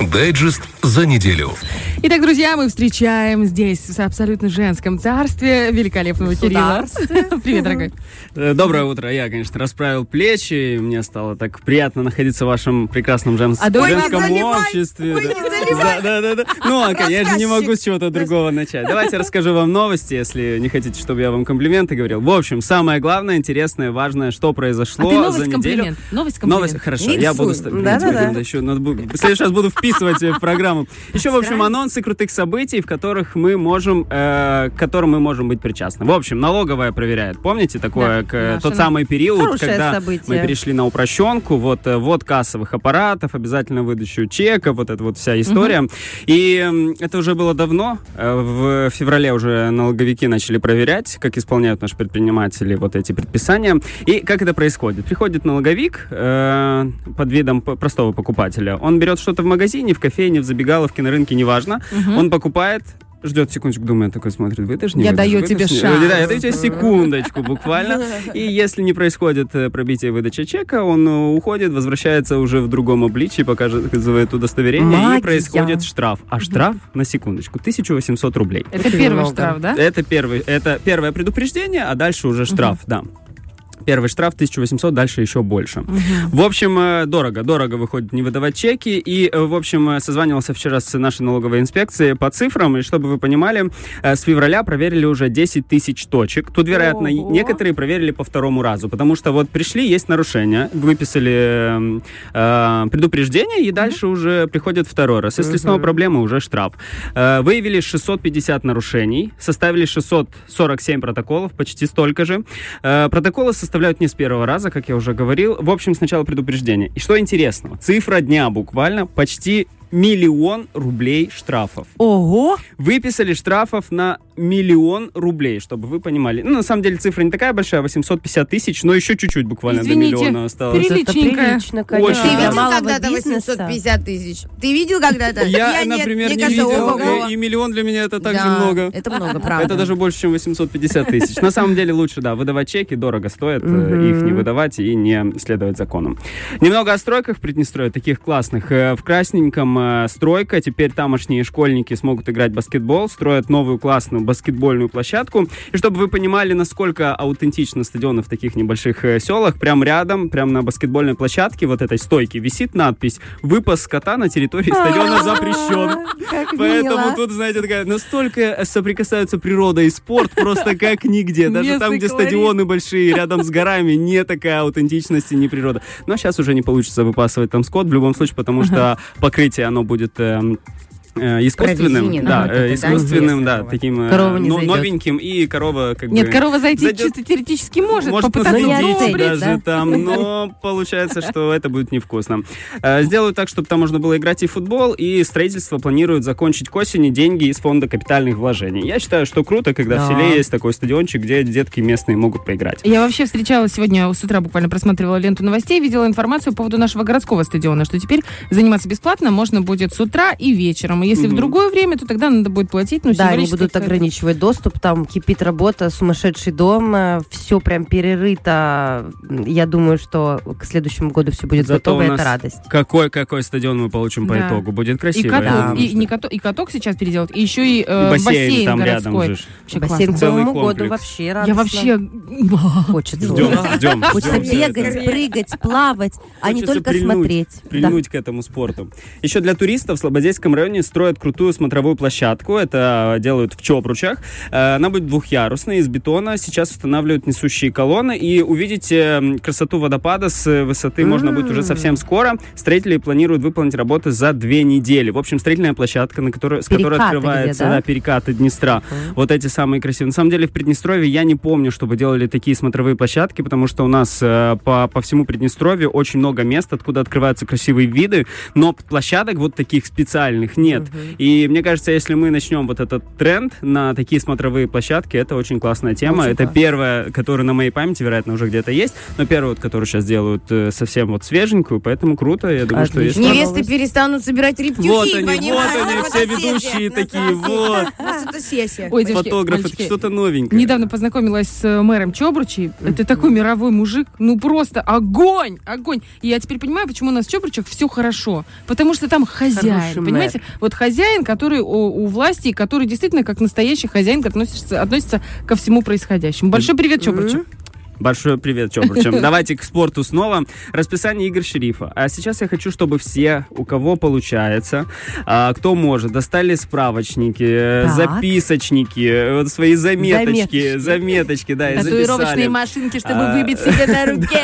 Дайджест за неделю. Итак, друзья, мы встречаем здесь, в абсолютно женском царстве, великолепного Кирилла. Привет, дорогой. Э, Доброе утро. Я, конечно, расправил плечи. и Мне стало так приятно находиться в вашем прекрасном женс- А женском заливай, обществе. да. Да, да, да, да. Ну, а я же не могу с чего-то другого начать. Давайте расскажу вам новости, если не хотите, чтобы я вам комплименты говорил. В общем, самое главное, интересное, важное, что А произошло ты за неделю. комплимент. Новость комплимент. Новость, хорошо, Миксуй. я буду... Да-да-да. теперь надо еще- надо будет- В следующий раз буду вписывать э, в программу. Еще, в общем, анонсы крутых событий, в которых мы можем, э, к которым мы можем быть причастны. В общем, налоговая проверяет. Помните такое, Да, к- тот на- самый период, Хорошее когда событие. мы перешли на упрощенку, вот, э, вот кассовых аппаратов, обязательно выдачу чека, вот эта вот вся история. И м, это уже было давно. Э, В феврале уже налоговики начали проверять, как исполняют наши предприниматели вот эти предписания. И как это происходит? Приходит налоговик э, под видом простого покупателя. Он берет что-то в магазине, в кофейне, в забегаловке, на рынке, неважно. Он покупает ждет секундочку, думает, такой смотрит, выдашь, не Я выдашь, даю выдашь, тебе не- шанс. Да, я даю тебе секундочку буквально. И если не происходит э, пробитие выдачи чека, он э, уходит, возвращается уже в другом обличии, показывает удостоверение, Магия. и происходит штраф. А штраф, на секундочку, 1800 рублей. Это Очень первый штраф, да? Это, первый, это первое предупреждение, а дальше уже штраф, да. Первый штраф 1800, дальше еще больше. В общем, э, дорого. Дорого выходит не выдавать чеки. И, э, в общем, э, созванивался вчера с нашей налоговой инспекцией по цифрам. И чтобы вы понимали, с февраля проверили уже 10 тысяч точек. Тут, вероятно, Ого. некоторые проверили по второму разу. Потому что вот пришли, есть нарушение, выписали э, э, предупреждение, и дальше уже приходит второй раз. Если снова проблема, уже штраф. Э, Выявили 650 нарушений, составили 647 протоколов, почти столько же. Э, Протоколы составляют не с первого раза, как я уже говорил. В общем, сначала предупреждение. И что интересного, цифра дня буквально почти миллион рублей штрафов. Ого! Выписали штрафов на миллион рублей, чтобы вы понимали. Ну, на самом деле цифра не такая большая, 850 тысяч, но еще чуть-уть буквально Извините, до миллиона осталось. Приличненькое. прилично, конечно. Ты видел когда-то бизнеса. 850 тысяч? Ты видел когда-то? Я, нет. например, Мне не кажется, видел, ого. и, миллион для меня это также Да, много. Это много, правда. Это даже больше, чем 850 тысяч. На самом деле лучше, да, выдавать чеки дорого стоит, э, их не выдавать и не следовать законам. Немного о стройках в Приднестровье, таких классных. Э, В красненьком э, стройка, теперь тамошние школьники смогут играть в баскетбол, строят новую классную баскетбольную площадку. И чтобы вы понимали, насколько аутентично стадионы в таких небольших э, селах, прям рядом, прям на баскетбольной площадке вот этой стойки висит надпись «Выпас скота на территории стадиона запрещен». Поэтому тут, знаете, такая, настолько соприкасаются природа и спорт просто как нигде. Даже там, где стадионы большие, рядом с горами, не такая аутентичность и не природа. Но сейчас уже не получится выпасывать там скот в любом случае, потому что покрытие, оно будет... эм, э, искусственным, да, вот э, это, да, искусственным, да, таким э, Корова не но- зайдет. новеньким, и корова как Нет, бы... корова зайти зайдет- чисто теоретически может, может попытаться даже да? там, но получается, что это будет невкусно. Э, Сделают так, чтобы там можно было играть и в футбол, и строительство планируют закончить к осени деньги из фонда капитальных вложений. Я считаю, что круто, когда в селе есть такой стадиончик, где детки местные могут поиграть. Я вообще встречала сегодня с утра, буквально просматривала ленту новостей, видела информацию по поводу нашего городского стадиона, что теперь заниматься бесплатно можно будет с утра и вечером. И если в Мгм. другое время, то тогда надо будет платить. Ну, Да, они будут ограничивать доступ, там кипит работа, сумасшедший дом, все прям перерыто. Я думаю, что к следующему году все будет Зато готово, у и нас это радость. Какой, какой стадион мы получим по Да. итогу? Будет И красиво. каток, я думаю, и, не каток, и каток сейчас переделать, и еще и, э, И бассейн, бассейн, там городской. рядом же. Вообще Бассейн классно. к Новому году вообще Я радостно. вообще... Хочется. Ждем, Да. ждем. Хочется бегать, прыгать, плавать, а не только смотреть. Да. Прильнуть к этому спорту. Еще для туристов в Слободейском районе строят крутую смотровую площадку. Это делают в Чопручах. Э, Она будет двухъярусной, из бетона. Сейчас устанавливают несущие колонны. И увидеть э, красоту водопада с высоты можно будет уже совсем скоро. Строители планируют выполнить работы за две недели. В общем, строительная площадка, на которой, с которой открывается где, да? да, перекаты Днестра. Вот эти самые красивые. На самом деле в Приднестровье я не помню, чтобы делали такие смотровые площадки, потому что у нас э, по, по всему Приднестровью очень много мест, откуда открываются красивые виды, но площадок вот таких специальных нет. Будет. И мне кажется, если мы начнем вот этот тренд на такие смотровые площадки, это очень классная тема. Очень это классно. первая, которая на моей памяти, вероятно, уже где-то есть, но первая, вот, которую сейчас делают э, совсем вот свеженькую, поэтому круто. Я думаю, что если... Невесты перестанут собирать рептюхи, Вот они, вот понимаешь? они, Вот все ведущие Вот такие, вот. У нас это сессия. Ой, девочки, Фотограф, мальчики, это что-то новенькое. Недавно познакомилась с э, мэром Чобручи. Это такой мировой мужик. Ну просто огонь, огонь. И я теперь понимаю, почему у нас в Чобручах все хорошо. Потому что там хозяин. Понимаете? Вот хозяин, который у, у власти, который действительно как настоящий хозяин относится, относится ко всему происходящему. Большой привет, Чобручи. Большой привет, Чобручам. Давайте к спорту снова. Расписание игр шерифа. А сейчас я хочу, чтобы все, у кого получается, а, кто может, достали справочники, э, Так. записочники, вот свои заметочки, Заметочки. заметочки, да, и Татуировочные записали. машинки, чтобы А, выбить себе на руке.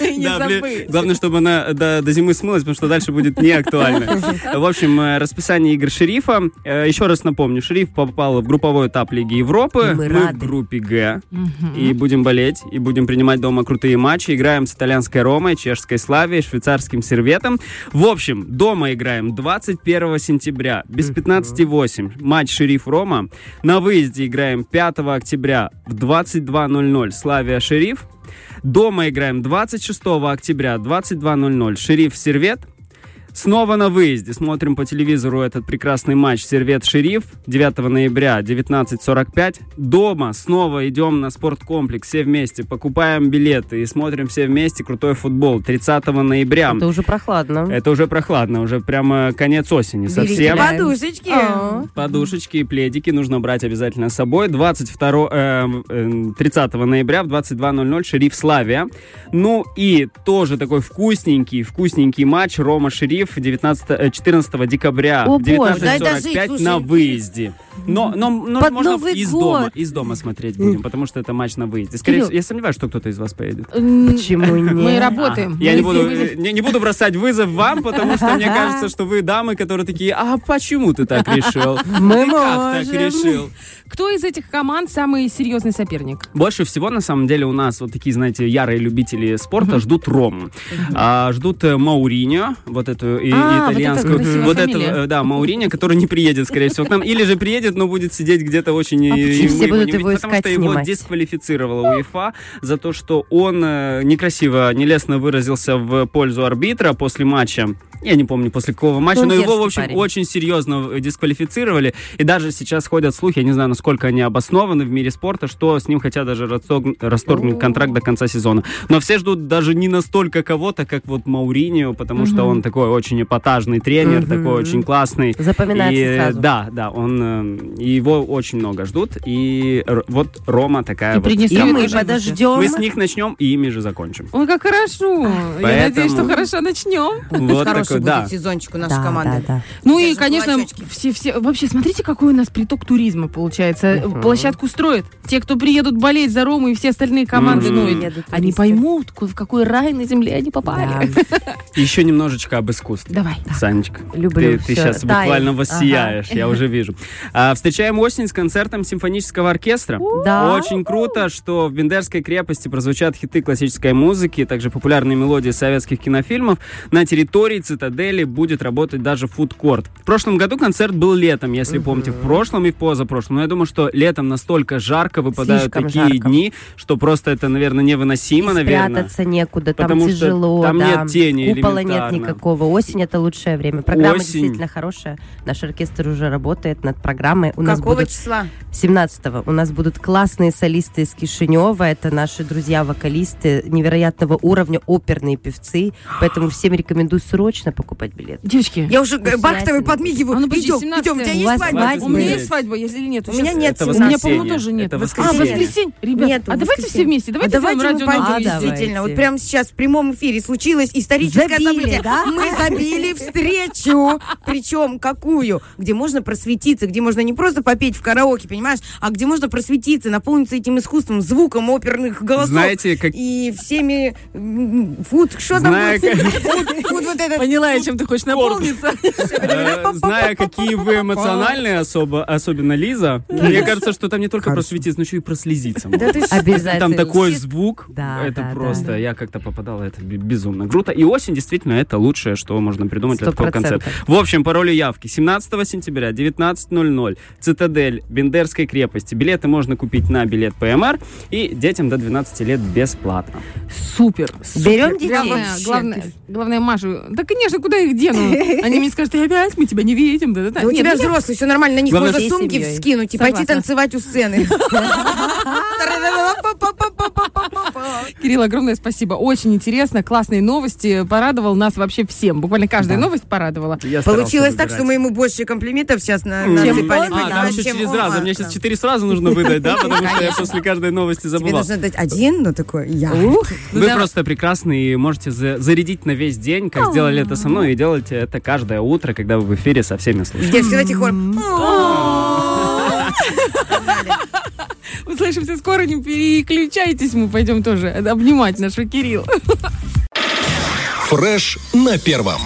Не забыть. главное, чтобы она до, зимы смылась, потому что дальше будет не актуально. В общем, э, расписание игр шерифа. Э, Еще раз напомню, шериф попал в групповой этап Лиги Европы. Мы в группе Г. И будем болеть, и будем принимать дома крутые матчи. Играем с итальянской Ромой, чешской Славией, швейцарским Серветом. В общем, дома играем 21 сентября, без 15.08. Матч Шериф Рома. На выезде играем 5 октября в 22.00 Славия Шериф. Дома играем 26 октября 22.00 Шериф Сервет. Снова на выезде. Смотрим по телевизору этот прекрасный матч Сервет-Шериф 9 ноября 19.45. Дома снова идем на спорткомплекс все вместе, покупаем билеты и смотрим все вместе крутой футбол 30 ноября. Это уже прохладно. Это уже прохладно, уже прямо конец осени Берите совсем. Подушечки. А. Подушечки и пледики нужно брать обязательно с собой. 22, э, э, 30 ноября в 22.00 Шериф Славия. Ну и тоже такой вкусненький, вкусненький матч Рома-Шериф 19, э, 14 декабря О, в боже. Дай 19.45 дожить, слушай. на выезде. Но, но, но Под можно Новый из год. дома, из дома смотреть будем, потому что это матч на выезде. Скорее всего, я сомневаюсь, что кто-то из вас поедет. Почему нет? Мы работаем. Я не буду, э, не, не буду бросать вызов вам, потому что мне кажется, что вы дамы, которые такие, а почему ты так решил? Мы Ты как так решил? Кто из этих команд самый серьезный соперник? Больше всего, на самом деле, у нас вот такие, знаете, ярые любители спорта ждут Рому. А, ждут э, Мауриньо, вот эту и- А, вот итальянскую. это Вот фамилия. этого, э, да, Мауриньо, который не приедет, скорее всего, к нам. Или же приедет, но будет сидеть где-то очень... А и- Все будут не его видим, Потому искать, что его снимать. дисквалифицировала УЕФА за то, что он э, некрасиво, нелестно выразился в пользу арбитра после матча. Я не помню, после какого матча, Он но его, в общем, парень. очень серьезно э, дисквалифицировали. И даже сейчас ходят слухи, я не знаю, насколько они обоснованы в мире спорта, что с ним хотят даже расторг- расторгнуть контракт до конца сезона. Но все ждут даже не настолько кого-то, как вот Мауриньо, потому что он такой очень эпатажный тренер, такой очень классный. Запоминается И, э, сразу. Да, да, он, э, его очень много ждут. И вот Рома такая И вот. И мы подождем. Мы с них начнем и ими же закончим. Ой, как хорошо. Я надеюсь, что хорошо начнем. Вот такой, будет да. сезончик у нашей Да, команды. да, да. Ну и, Держим конечно, кулачочки. все, все, вообще, смотрите, какой у нас приток туризма получается. Мгм. Площадку строят. Те, кто приедут болеть за Рому и все остальные команды, Мгм. ну, и Едут они туристы. поймут, в какой рай на земле они попали. Да. Еще немножечко об искусстве. Давай. Санечка, Люблю ты, сейчас буквально Ага. воссияешь, я уже вижу. А, встречаем осень с концертом симфонического оркестра. Да. Очень круто, что в Бендерской крепости прозвучат хиты классической музыки, также популярные мелодии советских кинофильмов. На территории цитадели будет работать даже фудкорт. В прошлом году концерт был летом, если помните, в прошлом и в позапрошлом. Но я думаю, что летом настолько жарко выпадают Слишком такие жарко. дни, что просто это, наверное, невыносимо, И наверное. спрятаться некуда, там Потому что тяжело, там да. нет тени Купола нет никакого. Осень это лучшее время. Программа Осень. действительно хорошая. Наш оркестр уже работает над программой. У нас Какого будут числа? 17-го. У нас будут классные солисты из Кишинева. Это наши друзья-вокалисты невероятного уровня, оперные певцы. Поэтому всем рекомендую срочно покупать билет. Девочки, Я уже. Бахтовой подмигиваю. А ну, подожди, идем, 17 идем, у тебя есть свадьба? свадьба у меня есть свадьба, если нет. У меня нет У меня, по-моему, тоже нет. Это А, воскресенье. Ребят, Нету, а давайте все вместе. Давайте а давайте сделаем мы радио пойдем, А, давайте. действительно. Вот прямо сейчас в прямом эфире случилось историческое Забили, событие. да? Мы забили встречу. Причем какую? Где можно просветиться, где можно не просто попеть в караоке, понимаешь, а где можно просветиться, наполниться этим искусством, звуком оперных голосов. Знаете, как И всеми фуд, что там? Фуд, фуд вот этот. Поняла я, чем ты хочешь наполниться. Э, Зная, какие вы эмоциональные, особо, особенно Лиза, мне кажется, что там не только просветиться, но еще и ты что? Обязательно. Там такой звук, это просто, я как-то попадал, это безумно круто. И осень действительно это лучшее, что можно придумать для такого концерта. В общем, пароли явки 17 сентября, 19.00, Цитадель, Бендерской крепости. Билеты можно купить на билет ПМР и детям до 12 лет бесплатно. Супер. Берем детей. Главное, главное, Машу, да, конечно, куда их дену? Они мне скажут, «И опять мы тебя не видим. Да, да, да. Да у тебя ну взрослый, все нормально, на них можно сумки вскинуть и пойти Согласна. танцевать у сцены. Кирилл, огромное спасибо. Очень интересно, классные новости. Порадовал нас вообще всем. Буквально каждая новость порадовала. Я Получилось так, что мы ему больше комплиментов сейчас на насыпали, А, там еще чем через он. раз. Мне сейчас четыре сразу нужно выдать, да? Потому что я после каждой новости Тебе забывал. нужно дать один, ну такой, я. Ну, Вы просто прекрасны и можете за- зарядить на весь день, как сделали это со мной, и делаете это каждое утро, когда вы в эфире со всеми слушаете. Где всегда тихо. Услышимся скоро, не переключайтесь, мы пойдем тоже обнимать нашего Кирилла. Фреш на первом.